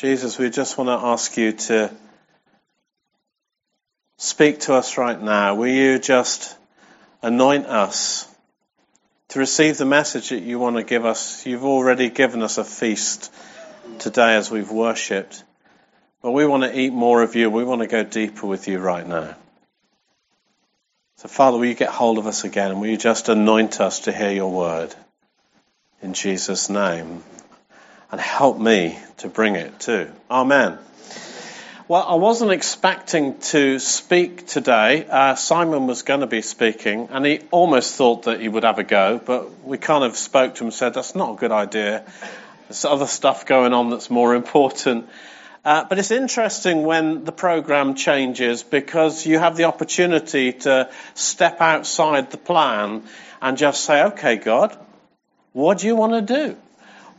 Jesus, we just want to ask you to speak to us right now. Will you just anoint us to receive the message that you want to give us? You've already given us a feast today as we've worshipped. But we want to eat more of you. We want to go deeper with you right now. So, Father, will you get hold of us again? Will you just anoint us to hear your word? In Jesus' name and help me to bring it too. Amen. Well, I wasn't expecting to speak today. Uh, Simon was going to be speaking, and he almost thought that he would have a go, but we kind of spoke to him and said, that's not a good idea. There's other stuff going on that's more important. Uh, but it's interesting when the program changes because you have the opportunity to step outside the plan and just say, okay, God, what do you want to do?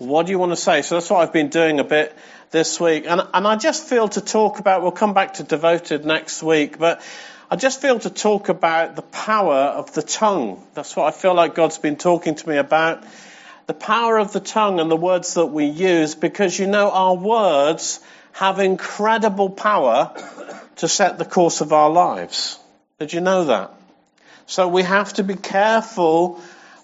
What do you want to say? So that's what I've been doing a bit this week. And, and I just feel to talk about, we'll come back to devoted next week, but I just feel to talk about the power of the tongue. That's what I feel like God's been talking to me about. The power of the tongue and the words that we use because you know our words have incredible power to set the course of our lives. Did you know that? So we have to be careful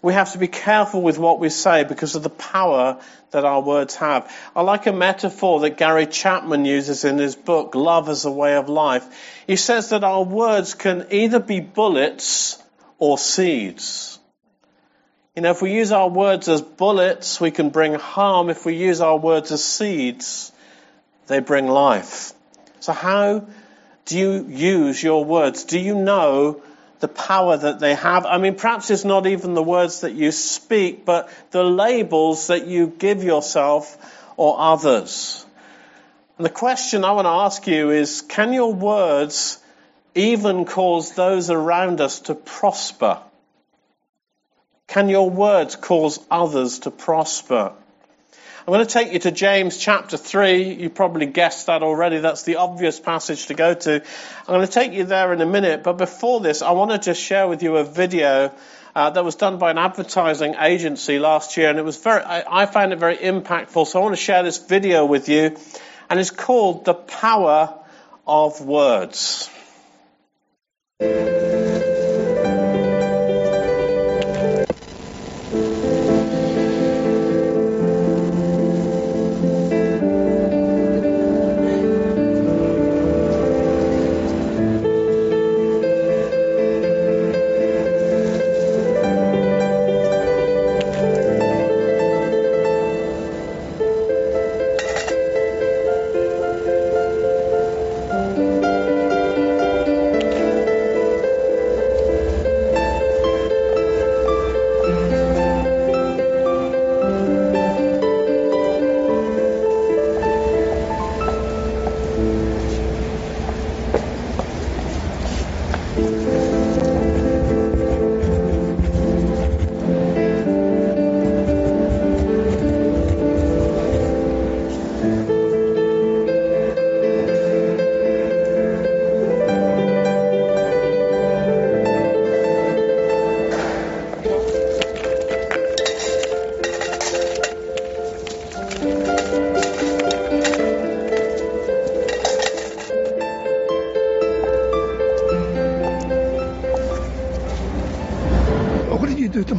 we have to be careful with what we say because of the power that our words have. I like a metaphor that Gary Chapman uses in his book, Love as a Way of Life. He says that our words can either be bullets or seeds. You know, if we use our words as bullets, we can bring harm. If we use our words as seeds, they bring life. So how do you use your words? Do you know the power that they have. I mean, perhaps it's not even the words that you speak, but the labels that you give yourself or others. And the question I want to ask you is, can your words even cause those around us to prosper? Can your words cause others to prosper? I'm going to take you to James chapter 3. You probably guessed that already. That's the obvious passage to go to. I'm going to take you there in a minute. But before this, I want to just share with you a video uh, that was done by an advertising agency last year. And it was very, I, I found it very impactful. So I want to share this video with you. And it's called The Power of Words.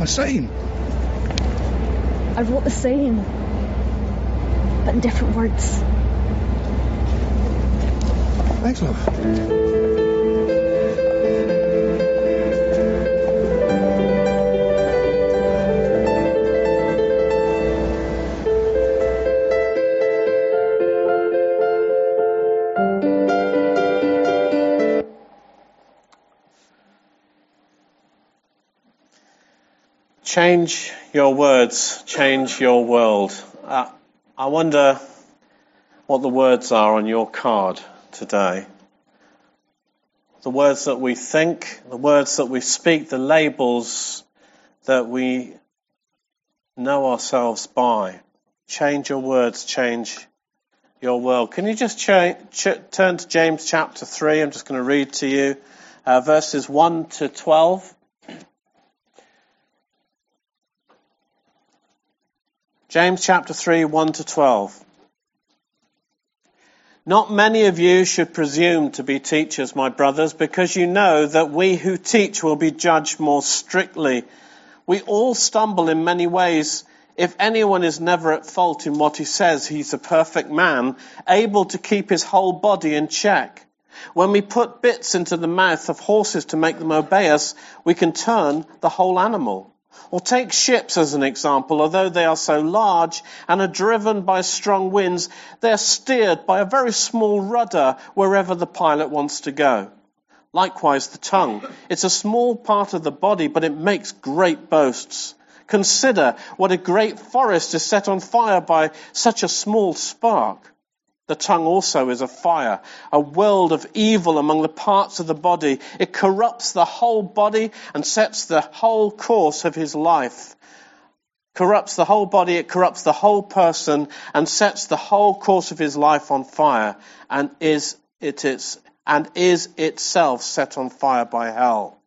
Saying? I wrote the same, but in different words. Thanks, love. Change your words, change your world. Uh, I wonder what the words are on your card today. The words that we think, the words that we speak, the labels that we know ourselves by. Change your words, change your world. Can you just ch- ch- turn to James chapter 3? I'm just going to read to you uh, verses 1 to 12. James chapter 3, 1 to 12. Not many of you should presume to be teachers, my brothers, because you know that we who teach will be judged more strictly. We all stumble in many ways. If anyone is never at fault in what he says, he's a perfect man, able to keep his whole body in check. When we put bits into the mouth of horses to make them obey us, we can turn the whole animal. Or take ships as an example. Although they are so large and are driven by strong winds, they are steered by a very small rudder wherever the pilot wants to go. Likewise, the tongue. It's a small part of the body, but it makes great boasts. Consider what a great forest is set on fire by such a small spark. The tongue also is a fire, a world of evil among the parts of the body. It corrupts the whole body and sets the whole course of his life. Corrupts the whole body, it corrupts the whole person and sets the whole course of his life on fire and is it is and is itself set on fire by hell.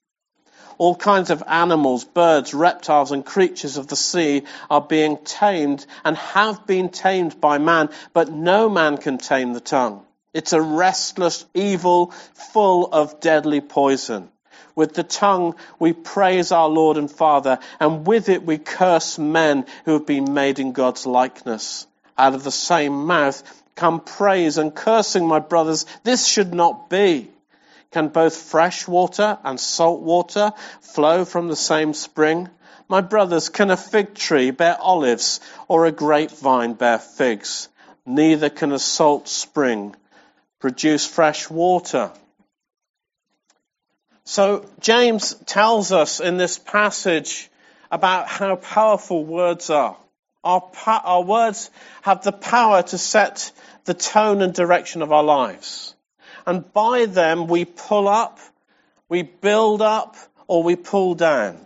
All kinds of animals, birds, reptiles, and creatures of the sea are being tamed and have been tamed by man, but no man can tame the tongue. It's a restless evil full of deadly poison. With the tongue we praise our Lord and Father, and with it we curse men who have been made in God's likeness. Out of the same mouth come praise and cursing, my brothers. This should not be. Can both fresh water and salt water flow from the same spring? My brothers, can a fig tree bear olives or a grapevine bear figs? Neither can a salt spring produce fresh water. So James tells us in this passage about how powerful words are. Our, our words have the power to set the tone and direction of our lives and by them we pull up, we build up, or we pull down.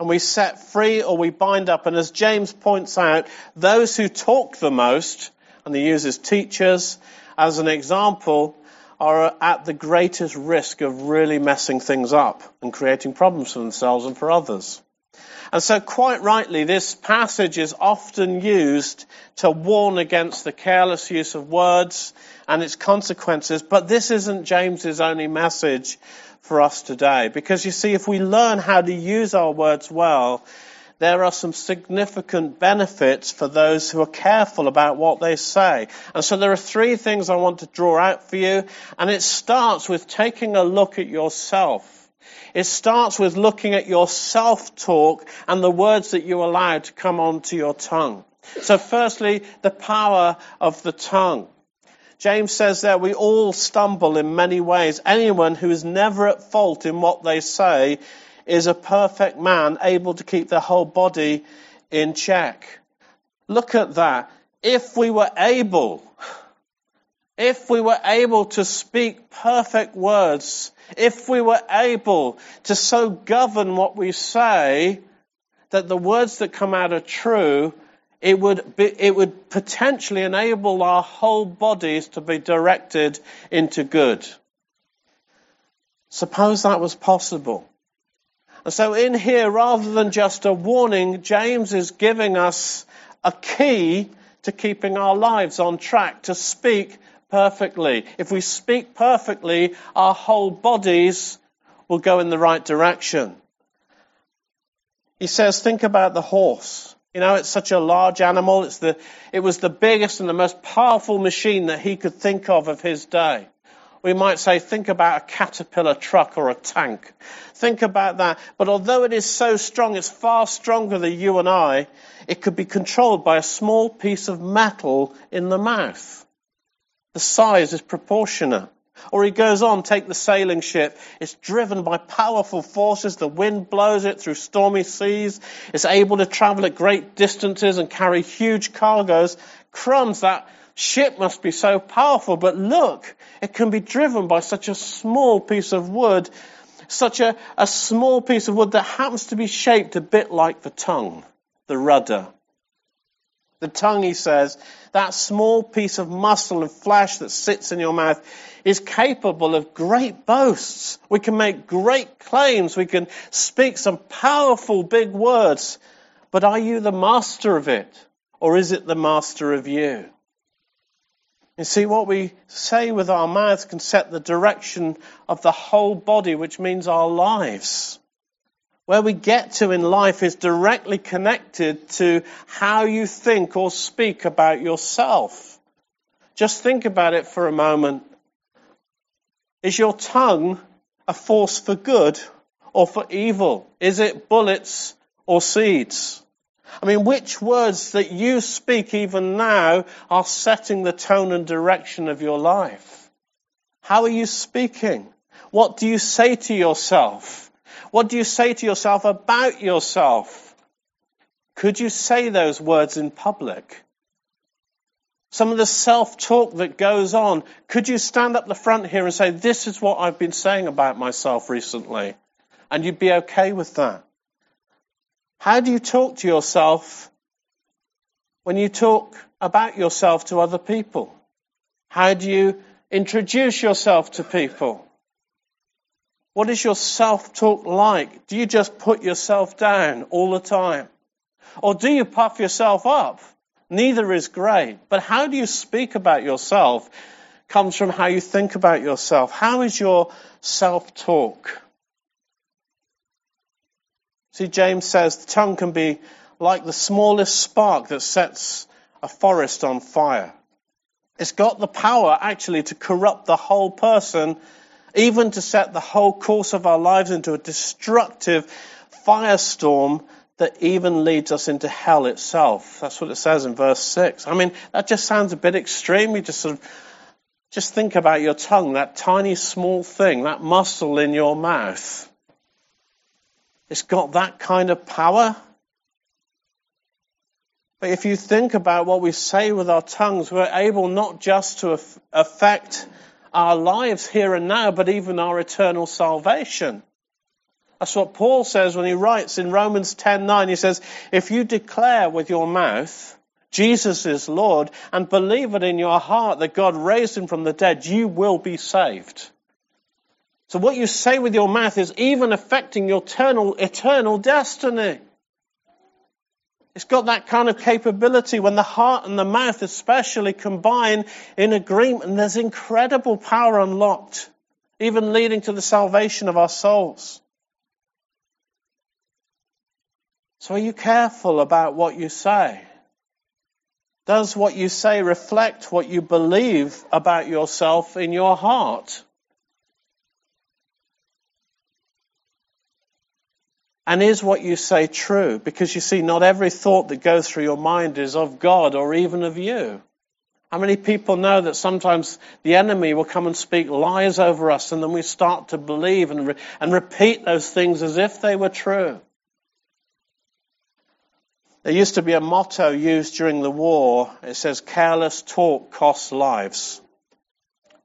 And we set free or we bind up. And as James points out, those who talk the most, and he uses teachers as an example, are at the greatest risk of really messing things up and creating problems for themselves and for others. And so quite rightly, this passage is often used to warn against the careless use of words and its consequences. But this isn't James's only message for us today. Because you see, if we learn how to use our words well, there are some significant benefits for those who are careful about what they say. And so there are three things I want to draw out for you. And it starts with taking a look at yourself. It starts with looking at your self-talk and the words that you allow to come onto your tongue. So firstly, the power of the tongue. James says that we all stumble in many ways. Anyone who is never at fault in what they say is a perfect man, able to keep their whole body in check. Look at that. If we were able, if we were able to speak perfect words, if we were able to so govern what we say that the words that come out are true, it would, be, it would potentially enable our whole bodies to be directed into good. Suppose that was possible. And so in here, rather than just a warning, James is giving us a key to keeping our lives on track, to speak perfectly. If we speak perfectly, our whole bodies will go in the right direction. He says, think about the horse. You know, it's such a large animal. It's the, it was the biggest and the most powerful machine that he could think of of his day. We might say, think about a caterpillar truck or a tank. Think about that. But although it is so strong, it's far stronger than you and I, it could be controlled by a small piece of metal in the mouth. The size is proportionate. Or he goes on, take the sailing ship. It's driven by powerful forces. The wind blows it through stormy seas. It's able to travel at great distances and carry huge cargoes. Crumbs, that ship must be so powerful. But look, it can be driven by such a small piece of wood, such a, a small piece of wood that happens to be shaped a bit like the tongue, the rudder. The tongue, he says, that small piece of muscle and flesh that sits in your mouth is capable of great boasts. We can make great claims. We can speak some powerful big words. But are you the master of it? Or is it the master of you? You see, what we say with our mouths can set the direction of the whole body, which means our lives. Where we get to in life is directly connected to how you think or speak about yourself. Just think about it for a moment. Is your tongue a force for good or for evil? Is it bullets or seeds? I mean, which words that you speak even now are setting the tone and direction of your life? How are you speaking? What do you say to yourself? What do you say to yourself about yourself? Could you say those words in public? Some of the self-talk that goes on. Could you stand up the front here and say, this is what I've been saying about myself recently? And you'd be okay with that. How do you talk to yourself when you talk about yourself to other people? How do you introduce yourself to people? What is your self-talk like? Do you just put yourself down all the time? Or do you puff yourself up? Neither is great. But how do you speak about yourself comes from how you think about yourself. How is your self-talk? See, James says the tongue can be like the smallest spark that sets a forest on fire. It's got the power actually to corrupt the whole person, even to set the whole course of our lives into a destructive firestorm that even leads us into hell itself. That's what it says in verse 6. I mean, that just sounds a bit extreme. You just sort of, just think about your tongue, that tiny small thing, that muscle in your mouth. It's got that kind of power. But if you think about what we say with our tongues, we're able not just to affect our lives here and now, but even our eternal salvation. That's what Paul says when he writes in Romans 10:9. He says, "If you declare with your mouth Jesus is Lord and believe it in your heart that God raised him from the dead, you will be saved." So what you say with your mouth is even affecting your eternal, eternal destiny. It's got that kind of capability when the heart and the mouth especially combine in agreement and there's incredible power unlocked, even leading to the salvation of our souls. So are you careful about what you say? Does what you say reflect what you believe about yourself in your heart? And is what you say true? Because you see, not every thought that goes through your mind is of God or even of you. How many people know that sometimes the enemy will come and speak lies over us and then we start to believe and, re- and repeat those things as if they were true? There used to be a motto used during the war. It says, careless talk costs lives.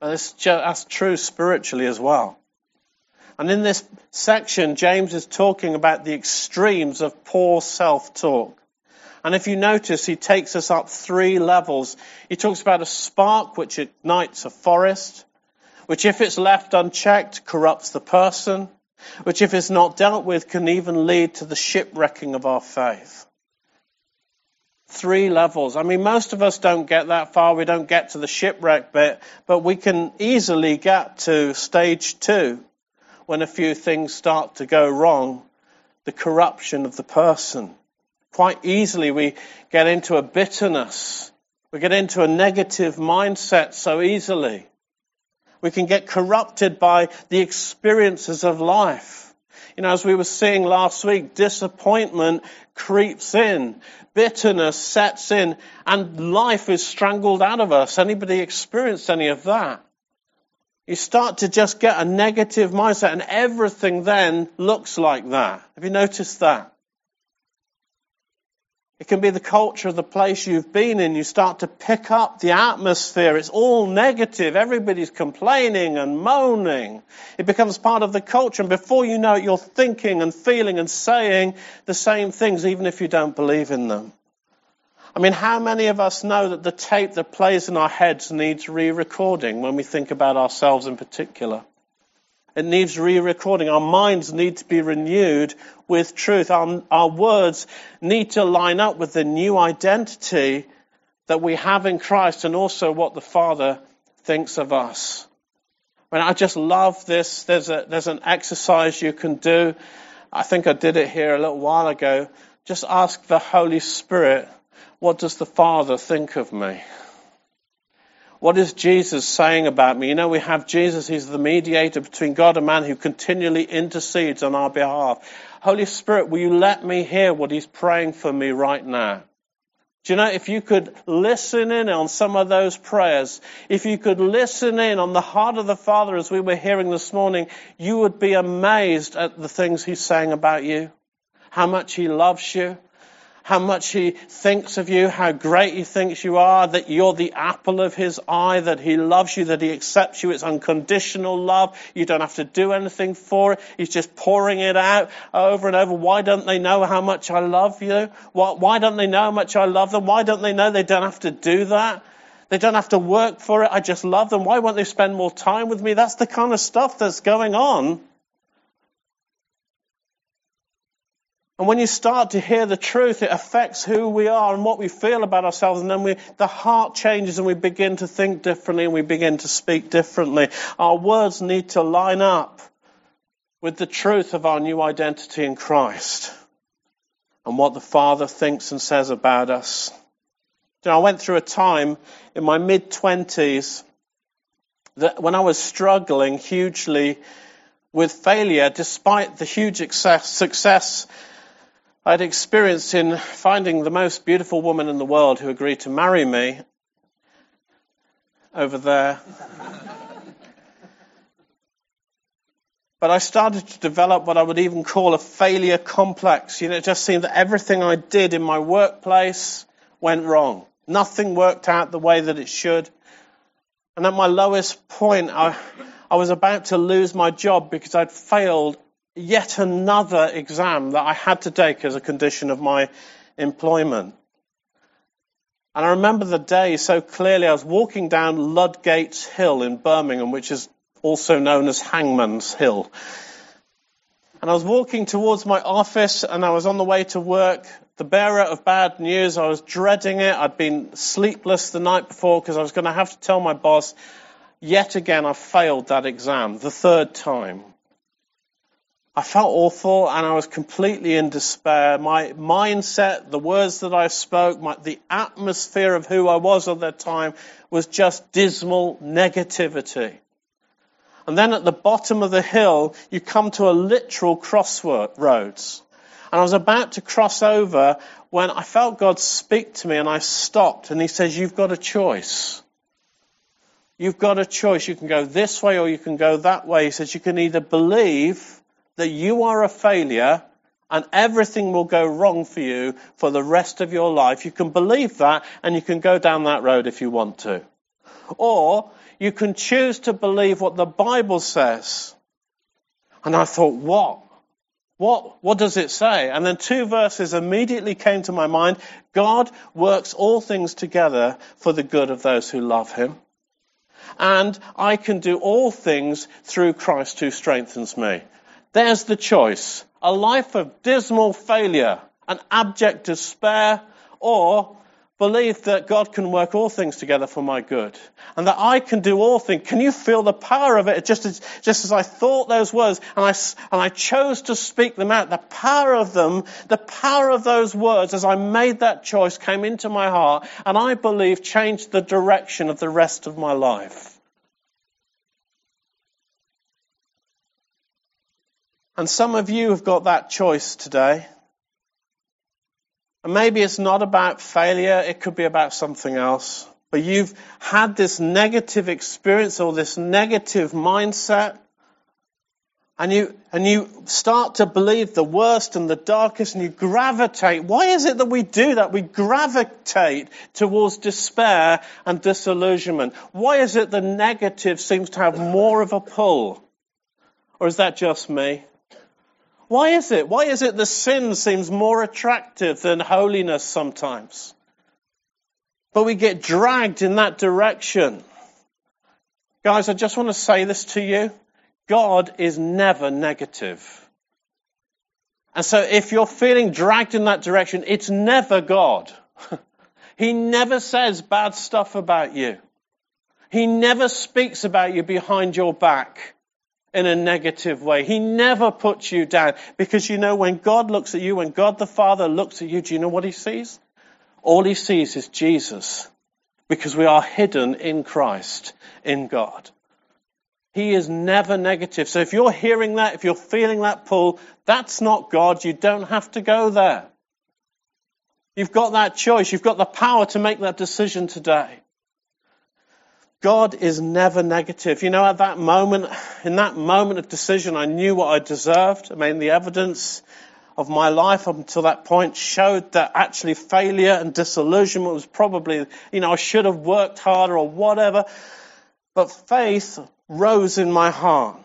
And that's true spiritually as well. And in this section, James is talking about the extremes of poor self-talk. And if you notice, he takes us up three levels. He talks about a spark which ignites a forest, which if it's left unchecked corrupts the person, which if it's not dealt with can even lead to the shipwrecking of our faith. Three levels. I mean, most of us don't get that far. We don't get to the shipwreck bit, but we can easily get to stage two when a few things start to go wrong, the corruption of the person. Quite easily we get into a bitterness. We get into a negative mindset so easily. We can get corrupted by the experiences of life. You know, as we were seeing last week, disappointment creeps in, bitterness sets in, and life is strangled out of us. Anybody experienced any of that? You start to just get a negative mindset and everything then looks like that. Have you noticed that? It can be the culture of the place you've been in. You start to pick up the atmosphere. It's all negative. Everybody's complaining and moaning. It becomes part of the culture. And before you know it, you're thinking and feeling and saying the same things, even if you don't believe in them. I mean, how many of us know that the tape that plays in our heads needs re-recording when we think about ourselves in particular? It needs re-recording. Our minds need to be renewed with truth. Our, our words need to line up with the new identity that we have in Christ and also what the Father thinks of us. I mean, I just love this. There's, a, there's an exercise you can do. I think I did it here a little while ago. Just ask the Holy Spirit, what does the Father think of me? What is Jesus saying about me? You know, we have Jesus, He's the mediator between God and man who continually intercedes on our behalf. Holy Spirit, will you let me hear what He's praying for me right now? Do you know, if you could listen in on some of those prayers, if you could listen in on the heart of the Father as we were hearing this morning, you would be amazed at the things He's saying about you, how much He loves you, how much he thinks of you, how great he thinks you are, that you're the apple of his eye, that he loves you, that he accepts you. It's unconditional love. You don't have to do anything for it. He's just pouring it out over and over. Why don't they know how much I love you? Why don't they know how much I love them? Why don't they know they don't have to do that? They don't have to work for it. I just love them. Why won't they spend more time with me? That's the kind of stuff that's going on And when you start to hear the truth, it affects who we are and what we feel about ourselves. And then we, the heart changes and we begin to think differently and we begin to speak differently. Our words need to line up with the truth of our new identity in Christ and what the Father thinks and says about us. You know, I went through a time in my mid twenties that when I was struggling hugely with failure, despite the huge success I'd experienced in finding the most beautiful woman in the world who agreed to marry me over there. but I started to develop what I would even call a failure complex. You know, it just seemed that everything I did in my workplace went wrong. Nothing worked out the way that it should. And at my lowest point, I, I was about to lose my job because I'd failed yet another exam that I had to take as a condition of my employment. And I remember the day so clearly. I was walking down Ludgates Hill in Birmingham, which is also known as Hangman's Hill. And I was walking towards my office and I was on the way to work. The bearer of bad news, I was dreading it. I'd been sleepless the night before because I was going to have to tell my boss, yet again I failed that exam, the third time. I felt awful and I was completely in despair. My mindset, the words that I spoke, my, the atmosphere of who I was at that time was just dismal negativity. And then at the bottom of the hill, you come to a literal crossroads. And I was about to cross over when I felt God speak to me and I stopped and he says, you've got a choice. You've got a choice. You can go this way or you can go that way. He says you can either believe that you are a failure and everything will go wrong for you for the rest of your life. You can believe that and you can go down that road if you want to. Or you can choose to believe what the Bible says. And I thought, what? What, what does it say? And then two verses immediately came to my mind. God works all things together for the good of those who love him. And I can do all things through Christ who strengthens me. There's the choice. A life of dismal failure and abject despair or believe that God can work all things together for my good and that I can do all things. Can you feel the power of it? Just as, just as I thought those words and I, and I chose to speak them out, the power of them, the power of those words as I made that choice came into my heart and I believe changed the direction of the rest of my life. And some of you have got that choice today. And maybe it's not about failure, it could be about something else. But you've had this negative experience or this negative mindset. And you, and you start to believe the worst and the darkest and you gravitate. Why is it that we do that? We gravitate towards despair and disillusionment. Why is it the negative seems to have more of a pull? Or is that just me? Why is it? Why is it the sin seems more attractive than holiness sometimes? But we get dragged in that direction. Guys, I just want to say this to you. God is never negative. And so if you're feeling dragged in that direction, it's never God. He never says bad stuff about you. He never speaks about you behind your back in a negative way. He never puts you down because you know when God looks at you, when God the Father looks at you, do you know what he sees? All he sees is Jesus because we are hidden in Christ, in God. He is never negative. So if you're hearing that, if you're feeling that pull, that's not God. You don't have to go there. You've got that choice. You've got the power to make that decision today. God is never negative. You know, at that moment, in that moment of decision, I knew what I deserved. I mean, the evidence of my life up until that point showed that actually failure and disillusionment was probably, you know, I should have worked harder or whatever. But faith rose in my heart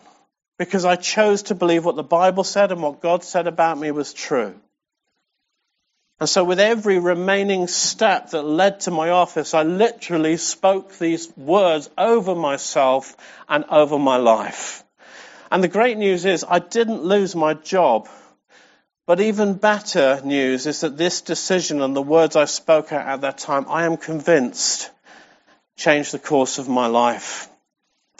because I chose to believe what the Bible said and what God said about me was true. And so with every remaining step that led to my office, I literally spoke these words over myself and over my life. And the great news is I didn't lose my job. But even better news is that this decision and the words I spoke at that time, I am convinced, changed the course of my life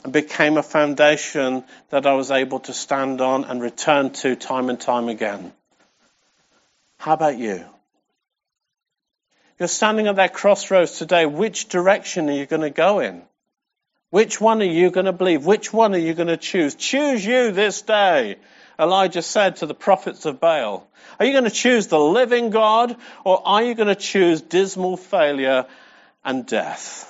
and became a foundation that I was able to stand on and return to time and time again. How about you? You're standing at that crossroads today. Which direction are you going to go in? Which one are you going to believe? Which one are you going to choose? Choose you this day. Elijah said to the prophets of Baal. Are you going to choose the living God or are you going to choose dismal failure and death?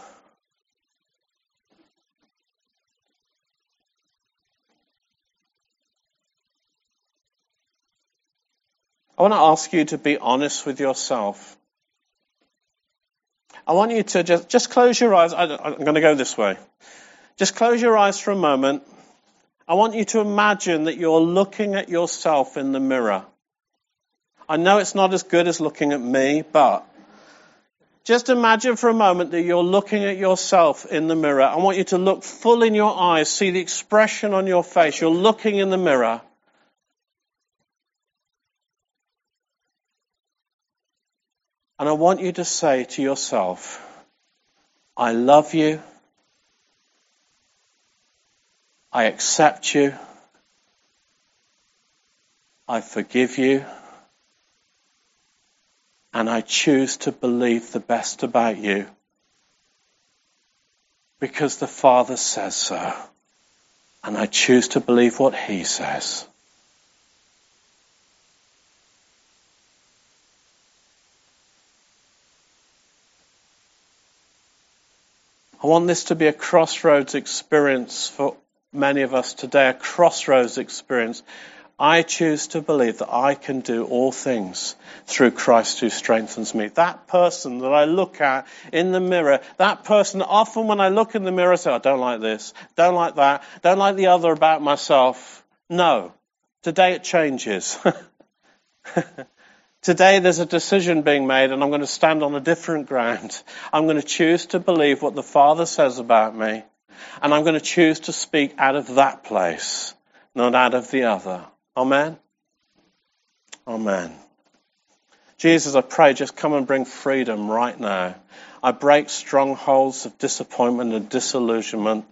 I want to ask you to be honest with yourself. I want you to just, just close your eyes. I, I'm going to go this way. Just close your eyes for a moment. I want you to imagine that you're looking at yourself in the mirror. I know it's not as good as looking at me, but just imagine for a moment that you're looking at yourself in the mirror. I want you to look full in your eyes, see the expression on your face. You're looking in the mirror. And I want you to say to yourself, I love you. I accept you. I forgive you. And I choose to believe the best about you because the Father says so. And I choose to believe what He says. I want this to be a crossroads experience for many of us today, a crossroads experience. I choose to believe that I can do all things through Christ who strengthens me. That person that I look at in the mirror, that person, often when I look in the mirror, I say, I don't like this, don't like that, don't like the other about myself. No. Today it changes. Today there's a decision being made and I'm going to stand on a different ground. I'm going to choose to believe what the Father says about me and I'm going to choose to speak out of that place, not out of the other. Amen? Amen. Jesus, I pray just come and bring freedom right now. I break strongholds of disappointment and disillusionment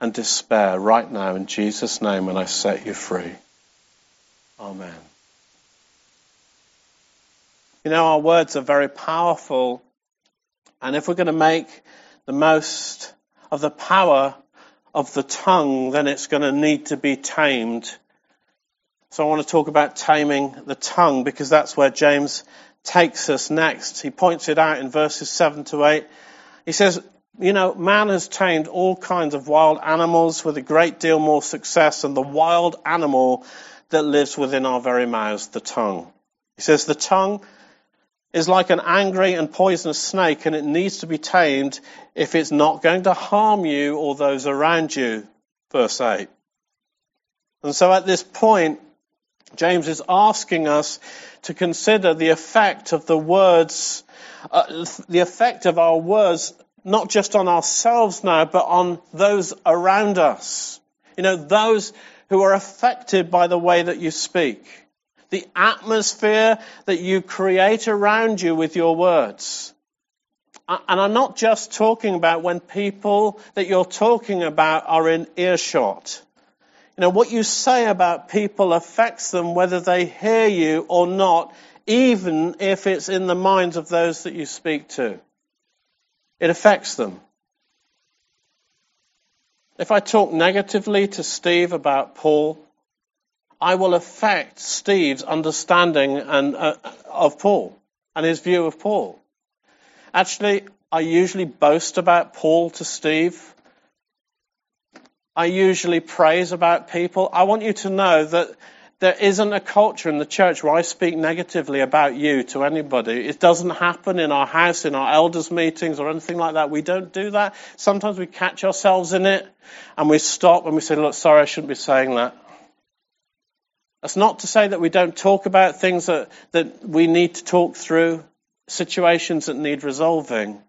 and despair right now in Jesus' name and I set you free. Amen. You know, our words are very powerful. And if we're going to make the most of the power of the tongue, then it's going to need to be tamed. So I want to talk about taming the tongue because that's where James takes us next. He points it out in verses 7 to 8. He says, you know, man has tamed all kinds of wild animals with a great deal more success than the wild animal that lives within our very mouths, the tongue. He says, the tongue is like an angry and poisonous snake and it needs to be tamed if it's not going to harm you or those around you. Verse 8. And so at this point, James is asking us to consider the effect of the words, uh, the effect of our words, not just on ourselves now, but on those around us. You know, those who are affected by the way that you speak the atmosphere that you create around you with your words. and I'm not just talking about when people that you're talking about are in earshot. You know, what you say about people affects them whether they hear you or not, even if it's in the minds of those that you speak to. It affects them. If I talk negatively to Steve about Paul, I will affect Steve's understanding and, uh, of Paul and his view of Paul. Actually, I usually boast about Paul to Steve. I usually praise about people. I want you to know that there isn't a culture in the church where I speak negatively about you to anybody. It doesn't happen in our house, in our elders' meetings, or anything like that. We don't do that. Sometimes we catch ourselves in it and we stop and we say, Look, sorry, I shouldn't be saying that. That's not to say that we don't talk about things that, that we need to talk through, situations that need resolving.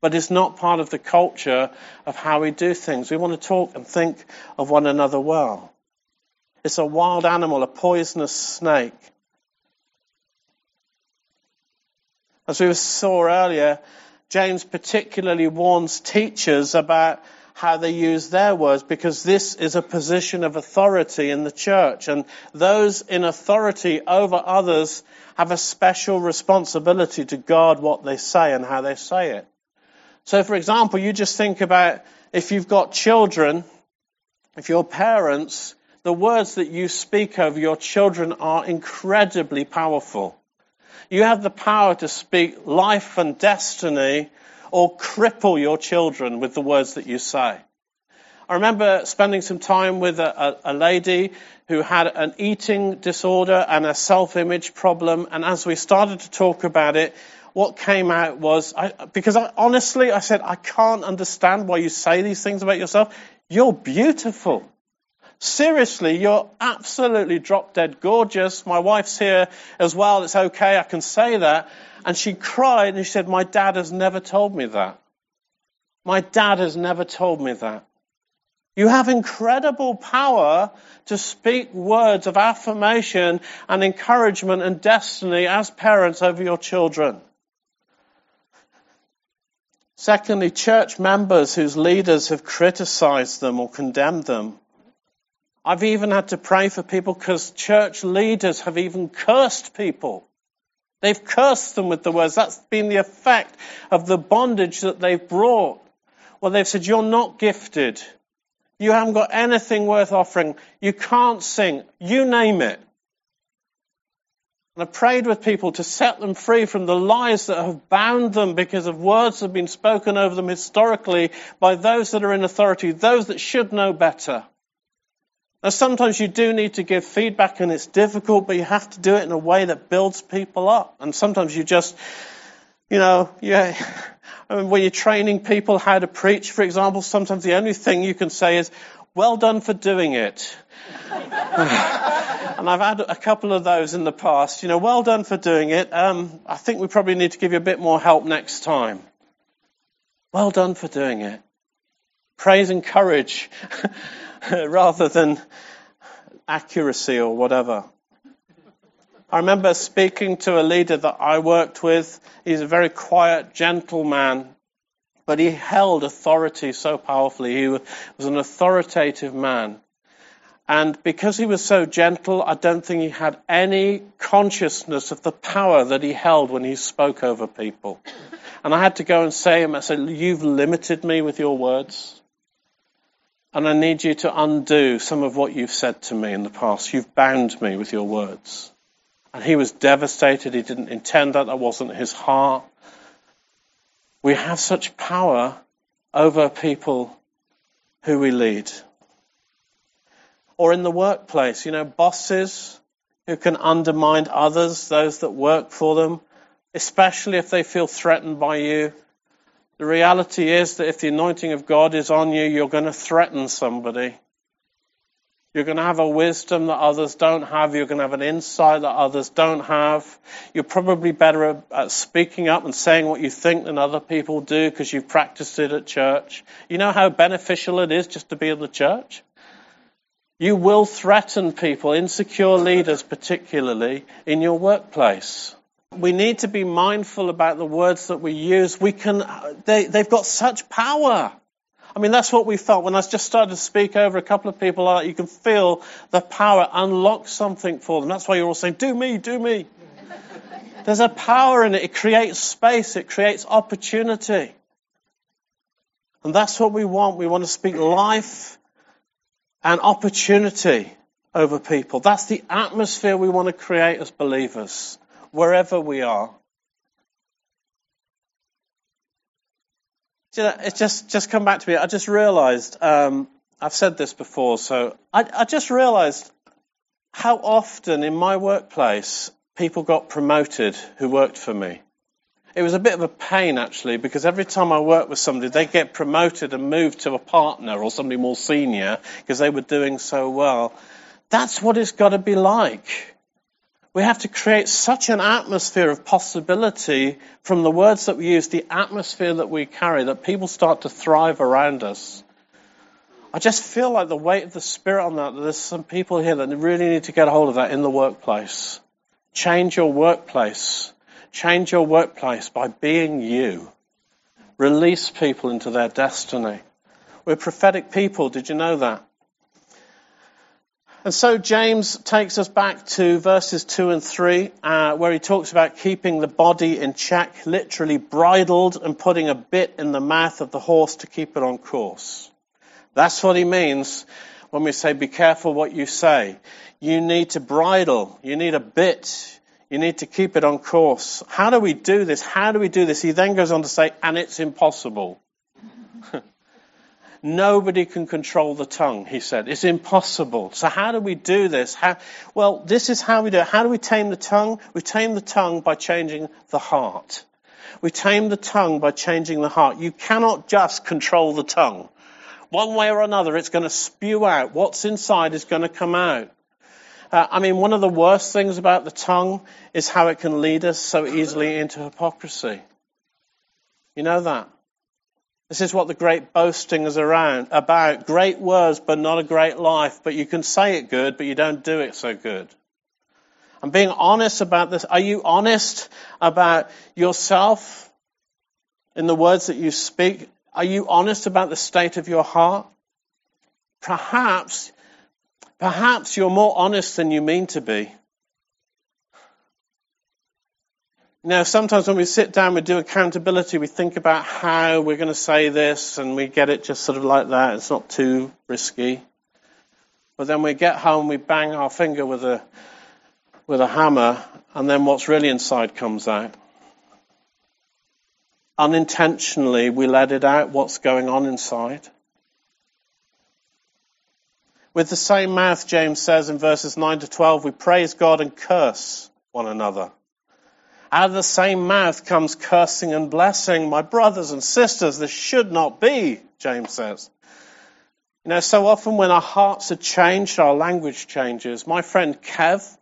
But it's not part of the culture of how we do things. We want to talk and think of one another well. It's a wild animal, a poisonous snake. As we saw earlier, James particularly warns teachers about how they use their words because this is a position of authority in the church and those in authority over others have a special responsibility to guard what they say and how they say it. So, for example, you just think about if you've got children, if you're parents, the words that you speak over your children are incredibly powerful. You have the power to speak life and destiny or cripple your children with the words that you say. I remember spending some time with a, a, a lady who had an eating disorder and a self-image problem, and as we started to talk about it, what came out was, I, because I, honestly, I said, I can't understand why you say these things about yourself. You're beautiful. Seriously, you're absolutely drop dead gorgeous. My wife's here as well. It's okay. I can say that. And she cried and she said, my dad has never told me that. My dad has never told me that. You have incredible power to speak words of affirmation and encouragement and destiny as parents over your children. Secondly, church members whose leaders have criticized them or condemned them. I've even had to pray for people because church leaders have even cursed people. They've cursed them with the words. That's been the effect of the bondage that they've brought. Well, they've said, You're not gifted. You haven't got anything worth offering. You can't sing. You name it. And I prayed with people to set them free from the lies that have bound them because of words that have been spoken over them historically by those that are in authority, those that should know better. Now, sometimes you do need to give feedback and it's difficult, but you have to do it in a way that builds people up. And sometimes you just, you know, I mean, when you're training people how to preach, for example, sometimes the only thing you can say is, well done for doing it. and I've had a couple of those in the past. You know, well done for doing it. Um, I think we probably need to give you a bit more help next time. Well done for doing it. Praise and courage rather than accuracy or whatever. I remember speaking to a leader that I worked with. He's a very quiet, gentle man, but he held authority so powerfully. He was an authoritative man. And because he was so gentle, I don't think he had any consciousness of the power that he held when he spoke over people. And I had to go and say to him, I said, You've limited me with your words. And I need you to undo some of what you've said to me in the past. You've bound me with your words. And he was devastated. He didn't intend that. That wasn't his heart. We have such power over people who we lead or in the workplace, you know, bosses who can undermine others, those that work for them, especially if they feel threatened by you. The reality is that if the anointing of God is on you, you're going to threaten somebody. You're going to have a wisdom that others don't have. You're going to have an insight that others don't have. You're probably better at speaking up and saying what you think than other people do because you've practiced it at church. You know how beneficial it is just to be in the church? You will threaten people, insecure leaders particularly, in your workplace. We need to be mindful about the words that we use. We can, uh, they, they've got such power. I mean, that's what we felt when I just started to speak over a couple of people. You can feel the power unlock something for them. That's why you're all saying, do me, do me. There's a power in it. It creates space. It creates opportunity. And that's what we want. We want to speak life and opportunity over people. That's the atmosphere we want to create as believers, wherever we are. you know. It's just just come back to me. I just realised. Um, I've said this before, so I, I just realised how often in my workplace people got promoted who worked for me. It was a bit of a pain actually because every time I worked with somebody, they get promoted and moved to a partner or somebody more senior because they were doing so well. That's what it's got to be like. We have to create such an atmosphere of possibility from the words that we use, the atmosphere that we carry, that people start to thrive around us. I just feel like the weight of the Spirit on that, that there's some people here that really need to get a hold of that in the workplace. Change your workplace. Change your workplace by being you. Release people into their destiny. We're prophetic people. Did you know that? And so James takes us back to verses 2 and 3, uh, where he talks about keeping the body in check, literally bridled and putting a bit in the mouth of the horse to keep it on course. That's what he means when we say, be careful what you say. You need to bridle. You need a bit. You need to keep it on course. How do we do this? How do we do this? He then goes on to say, and it's impossible. Nobody can control the tongue, he said. It's impossible. So how do we do this? How, well, this is how we do it. How do we tame the tongue? We tame the tongue by changing the heart. We tame the tongue by changing the heart. You cannot just control the tongue. One way or another, it's going to spew out. What's inside is going to come out. Uh, I mean, one of the worst things about the tongue is how it can lead us so easily into hypocrisy. You know that? This is what the great boasting is around about. Great words, but not a great life. But you can say it good, but you don't do it so good. I'm being honest about this. Are you honest about yourself in the words that you speak? Are you honest about the state of your heart? Perhaps, perhaps you're more honest than you mean to be. Now, sometimes when we sit down, we do accountability, we think about how we're going to say this, and we get it just sort of like that. It's not too risky. But then we get home, we bang our finger with a, with a hammer, and then what's really inside comes out. Unintentionally, we let it out, what's going on inside. With the same mouth, James says in verses 9 to 12, we praise God and curse one another. Out of the same mouth comes cursing and blessing. My brothers and sisters, this should not be, James says. You know, so often when our hearts are changed, our language changes. My friend Kev,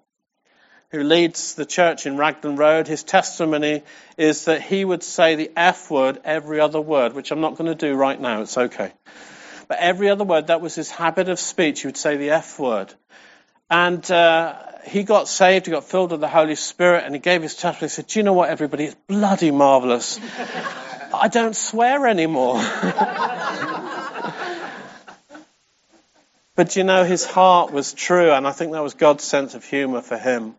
who leads the church in Raglan Road, his testimony is that he would say the F word every other word, which I'm not going to do right now, it's okay. But every other word, that was his habit of speech, he would say the F word. And uh, he got saved, he got filled with the Holy Spirit, and he gave his testimony. He said, Do you know what, everybody? It's bloody marvelous. I don't swear anymore. but you know, his heart was true, and I think that was God's sense of humor for him.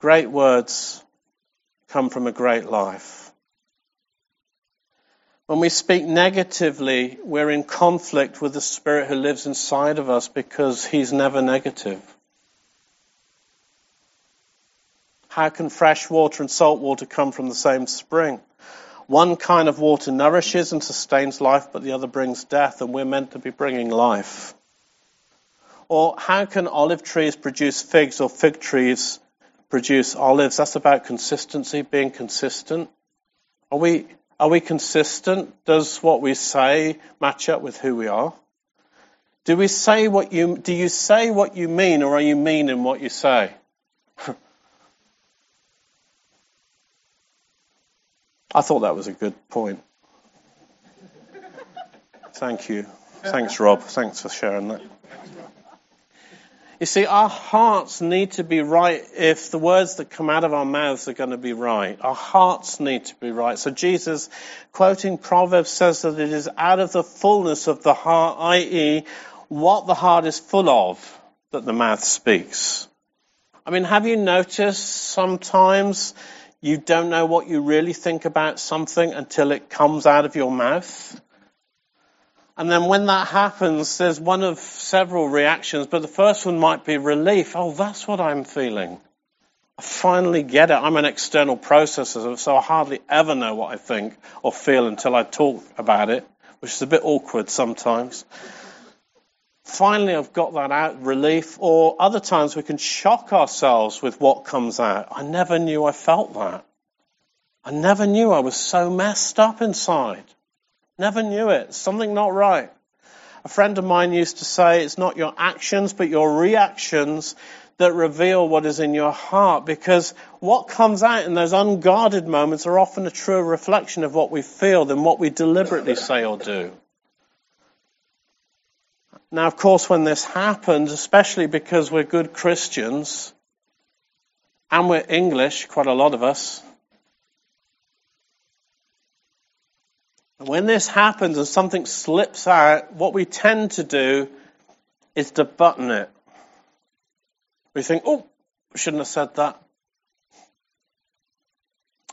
Great words come from a great life. When we speak negatively, we're in conflict with the Spirit who lives inside of us because He's never negative. How can fresh water and salt water come from the same spring? One kind of water nourishes and sustains life, but the other brings death, and we're meant to be bringing life. Or how can olive trees produce figs or fig trees produce olives? That's about consistency, being consistent. Are we are we consistent? Does what we say match up with who we are? Do we say what you, do you say what you mean or are you mean in what you say? I thought that was a good point. Thank you. Thanks, Rob. Thanks for sharing that. You see, our hearts need to be right if the words that come out of our mouths are going to be right. Our hearts need to be right. So Jesus, quoting Proverbs, says that it is out of the fullness of the heart, i.e., what the heart is full of, that the mouth speaks. I mean, have you noticed sometimes you don't know what you really think about something until it comes out of your mouth? And then when that happens, there's one of several reactions, but the first one might be relief. Oh, that's what I'm feeling. I finally get it. I'm an external processor, so I hardly ever know what I think or feel until I talk about it, which is a bit awkward sometimes. Finally, I've got that out, relief. Or other times we can shock ourselves with what comes out. I never knew I felt that. I never knew I was so messed up inside. Never knew it. Something not right. A friend of mine used to say it's not your actions, but your reactions that reveal what is in your heart because what comes out in those unguarded moments are often a truer reflection of what we feel than what we deliberately say or do. Now, of course, when this happens, especially because we're good Christians and we're English, quite a lot of us, When this happens and something slips out, what we tend to do is to button it. We think, oh, shouldn't have said that.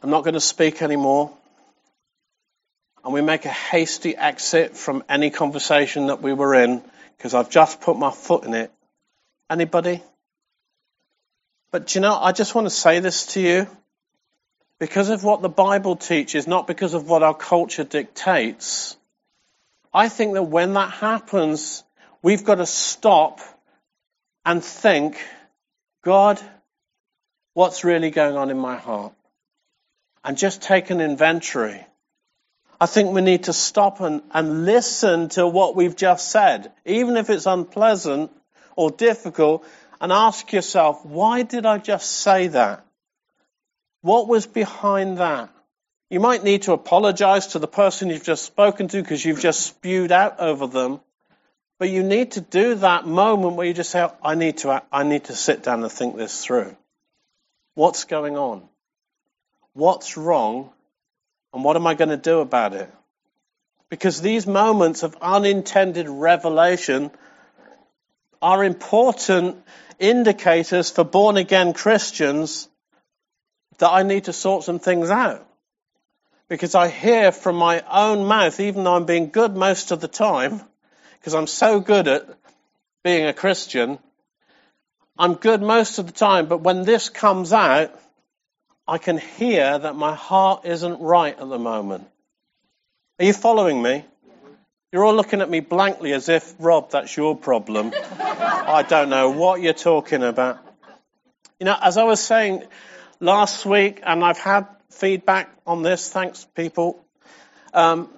I'm not going to speak anymore. And we make a hasty exit from any conversation that we were in because I've just put my foot in it. Anybody? But you know, I just want to say this to you because of what the Bible teaches, not because of what our culture dictates, I think that when that happens, we've got to stop and think, God, what's really going on in my heart? And just take an inventory. I think we need to stop and, and listen to what we've just said, even if it's unpleasant or difficult, and ask yourself, why did I just say that? What was behind that? You might need to apologize to the person you've just spoken to because you've just spewed out over them. But you need to do that moment where you just say, I need to, I need to sit down and think this through. What's going on? What's wrong? And what am I going to do about it? Because these moments of unintended revelation are important indicators for born again Christians that I need to sort some things out. Because I hear from my own mouth, even though I'm being good most of the time, because I'm so good at being a Christian, I'm good most of the time, but when this comes out, I can hear that my heart isn't right at the moment. Are you following me? You're all looking at me blankly as if, Rob, that's your problem. I don't know what you're talking about. You know, as I was saying, last week, and I've had feedback on this. Thanks, people. Um,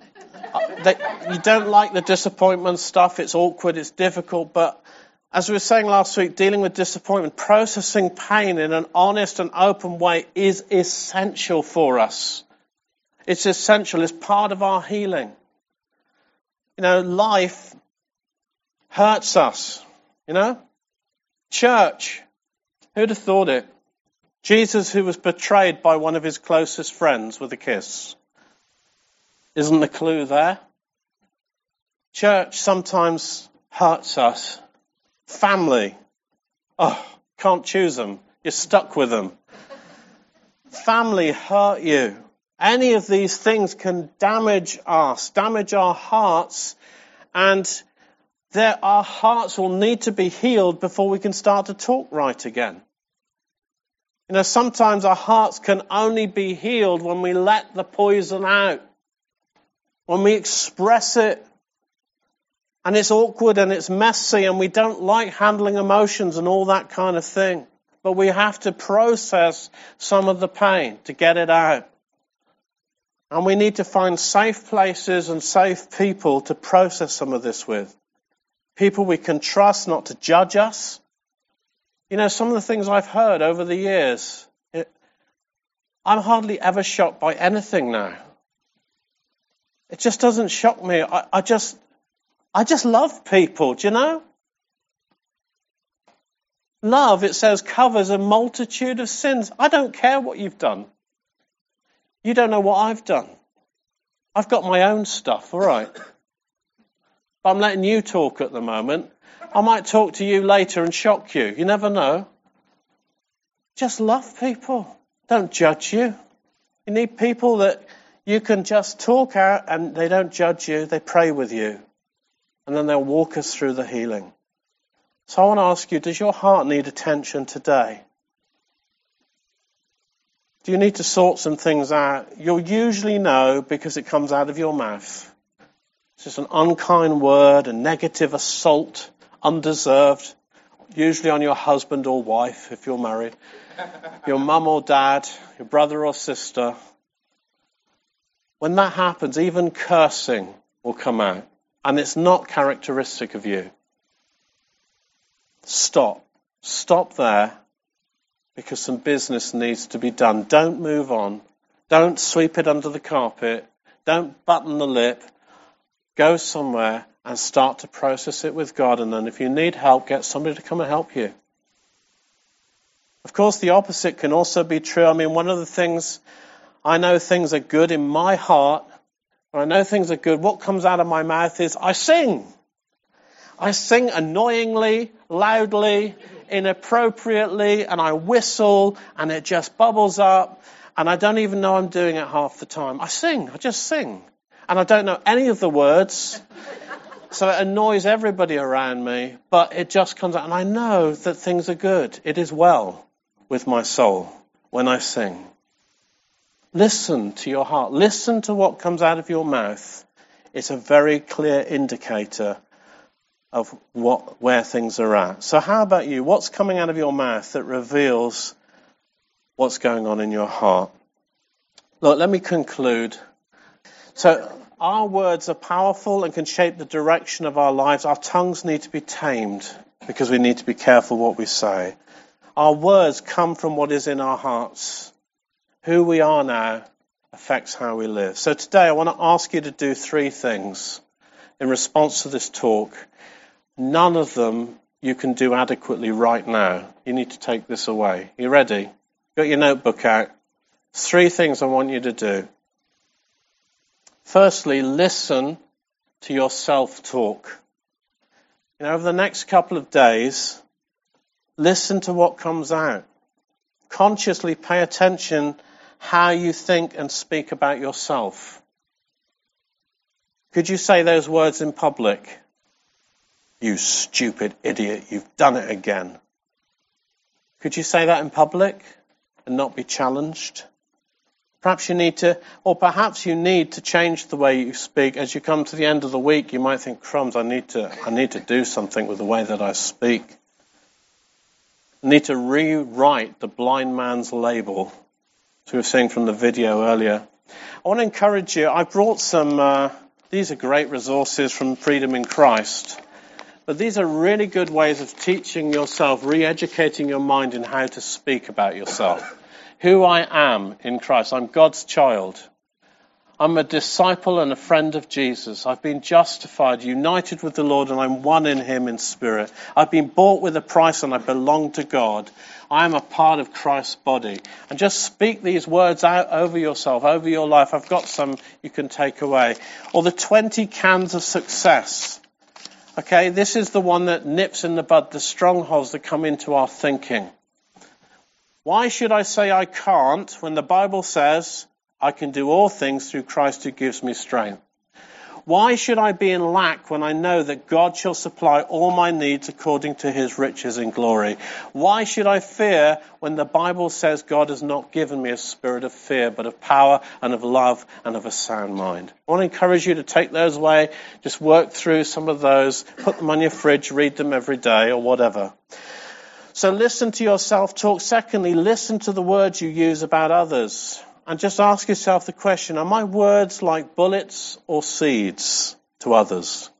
you don't like the disappointment stuff. It's awkward. It's difficult. But as we were saying last week, dealing with disappointment, processing pain in an honest and open way is essential for us. It's essential. It's part of our healing. You know, life hurts us. You know, church. Who'd have thought it? Jesus, who was betrayed by one of his closest friends with a kiss. Isn't the clue there? Church sometimes hurts us. Family. Oh, can't choose them. You're stuck with them. Family hurt you. Any of these things can damage us, damage our hearts, and there, our hearts will need to be healed before we can start to talk right again. You know, sometimes our hearts can only be healed when we let the poison out, when we express it. And it's awkward and it's messy and we don't like handling emotions and all that kind of thing. But we have to process some of the pain to get it out. And we need to find safe places and safe people to process some of this with. People we can trust not to judge us, you know, some of the things I've heard over the years, it, I'm hardly ever shocked by anything now. It just doesn't shock me. I, I just, I just love people, do you know? Love, it says, covers a multitude of sins. I don't care what you've done. You don't know what I've done. I've got my own stuff, all right. But I'm letting you talk at the moment. I might talk to you later and shock you. You never know. Just love people. Don't judge you. You need people that you can just talk out and they don't judge you, they pray with you. And then they'll walk us through the healing. So I want to ask you, does your heart need attention today? Do you need to sort some things out? You'll usually know because it comes out of your mouth. It's just an unkind word, a negative assault, undeserved, usually on your husband or wife if you're married, your mum or dad, your brother or sister. When that happens, even cursing will come out. And it's not characteristic of you. Stop. Stop there because some business needs to be done. Don't move on. Don't sweep it under the carpet. Don't button the lip. Go somewhere and start to process it with God. And then if you need help, get somebody to come and help you. Of course, the opposite can also be true. I mean, one of the things I know things are good in my heart, and I know things are good. What comes out of my mouth is I sing. I sing annoyingly, loudly, inappropriately, and I whistle, and it just bubbles up, and I don't even know I'm doing it half the time. I sing. I just sing. And I don't know any of the words. So it annoys everybody around me, but it just comes out, and I know that things are good. It is well with my soul when I sing. Listen to your heart. Listen to what comes out of your mouth. It's a very clear indicator of what, where things are at. So how about you? What's coming out of your mouth that reveals what's going on in your heart? Look, let me conclude. So our words are powerful and can shape the direction of our lives. Our tongues need to be tamed because we need to be careful what we say. Our words come from what is in our hearts. Who we are now affects how we live. So today I want to ask you to do three things in response to this talk. None of them you can do adequately right now. You need to take this away. You ready? Got your notebook out? Three things I want you to do. Firstly, listen to your self talk. You know, over the next couple of days, listen to what comes out. Consciously pay attention how you think and speak about yourself. Could you say those words in public? You stupid idiot, you've done it again. Could you say that in public and not be challenged? Perhaps you need to, or perhaps you need to change the way you speak. As you come to the end of the week, you might think, crumbs, I need to, I need to do something with the way that I speak. I need to rewrite the blind man's label as we were seeing from the video earlier. I want to encourage you. I brought some, uh, these are great resources from Freedom in Christ. But these are really good ways of teaching yourself, re educating your mind in how to speak about yourself. Who I am in Christ. I'm God's child. I'm a disciple and a friend of Jesus. I've been justified, united with the Lord, and I'm one in Him in spirit. I've been bought with a price and I belong to God. I am a part of Christ's body. And just speak these words out over yourself, over your life. I've got some you can take away. Or the 20 cans of success. Okay, this is the one that nips in the bud the strongholds that come into our thinking. Why should I say I can't when the Bible says I can do all things through Christ who gives me strength. Why should I be in lack when I know that God shall supply all my needs according to his riches in glory? Why should I fear when the Bible says God has not given me a spirit of fear, but of power and of love and of a sound mind? I want to encourage you to take those away, just work through some of those, put them on your fridge, read them every day or whatever. So listen to your self talk. Secondly, listen to the words you use about others and just ask yourself the question, are my words like bullets or seeds to others?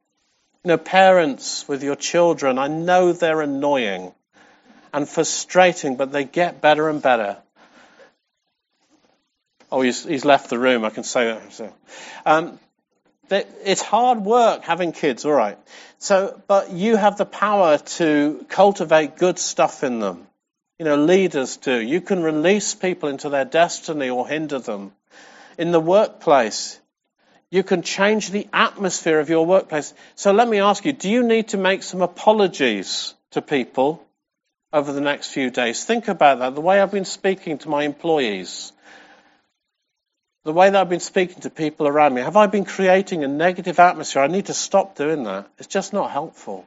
You know, parents with your children, I know they're annoying and frustrating, but they get better and better. Oh, he's, he's left the room. I can say that. Um, it's hard work having kids, all right. So, but you have the power to cultivate good stuff in them. You know, leaders do. You can release people into their destiny or hinder them. In the workplace, you can change the atmosphere of your workplace. So let me ask you, do you need to make some apologies to people over the next few days? Think about that. The way I've been speaking to my employees, the way that I've been speaking to people around me, have I been creating a negative atmosphere? I need to stop doing that. It's just not helpful.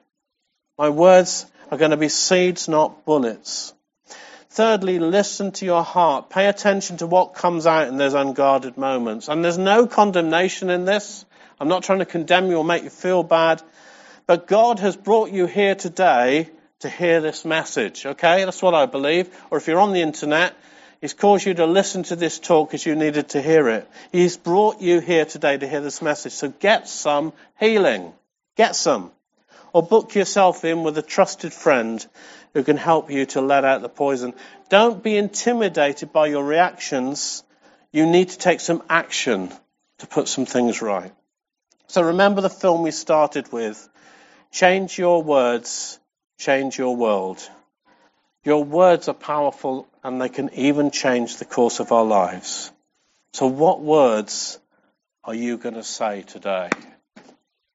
My words are going to be seeds, not bullets. Thirdly, listen to your heart. Pay attention to what comes out in those unguarded moments. And there's no condemnation in this. I'm not trying to condemn you or make you feel bad. But God has brought you here today to hear this message, okay? That's what I believe. Or if you're on the internet, He's caused you to listen to this talk because you needed to hear it. He's brought you here today to hear this message. So get some healing. Get some. Or book yourself in with a trusted friend who can help you to let out the poison. Don't be intimidated by your reactions. You need to take some action to put some things right. So remember the film we started with. Change your words, change your world. Your words are powerful and they can even change the course of our lives. So, what words are you going to say today?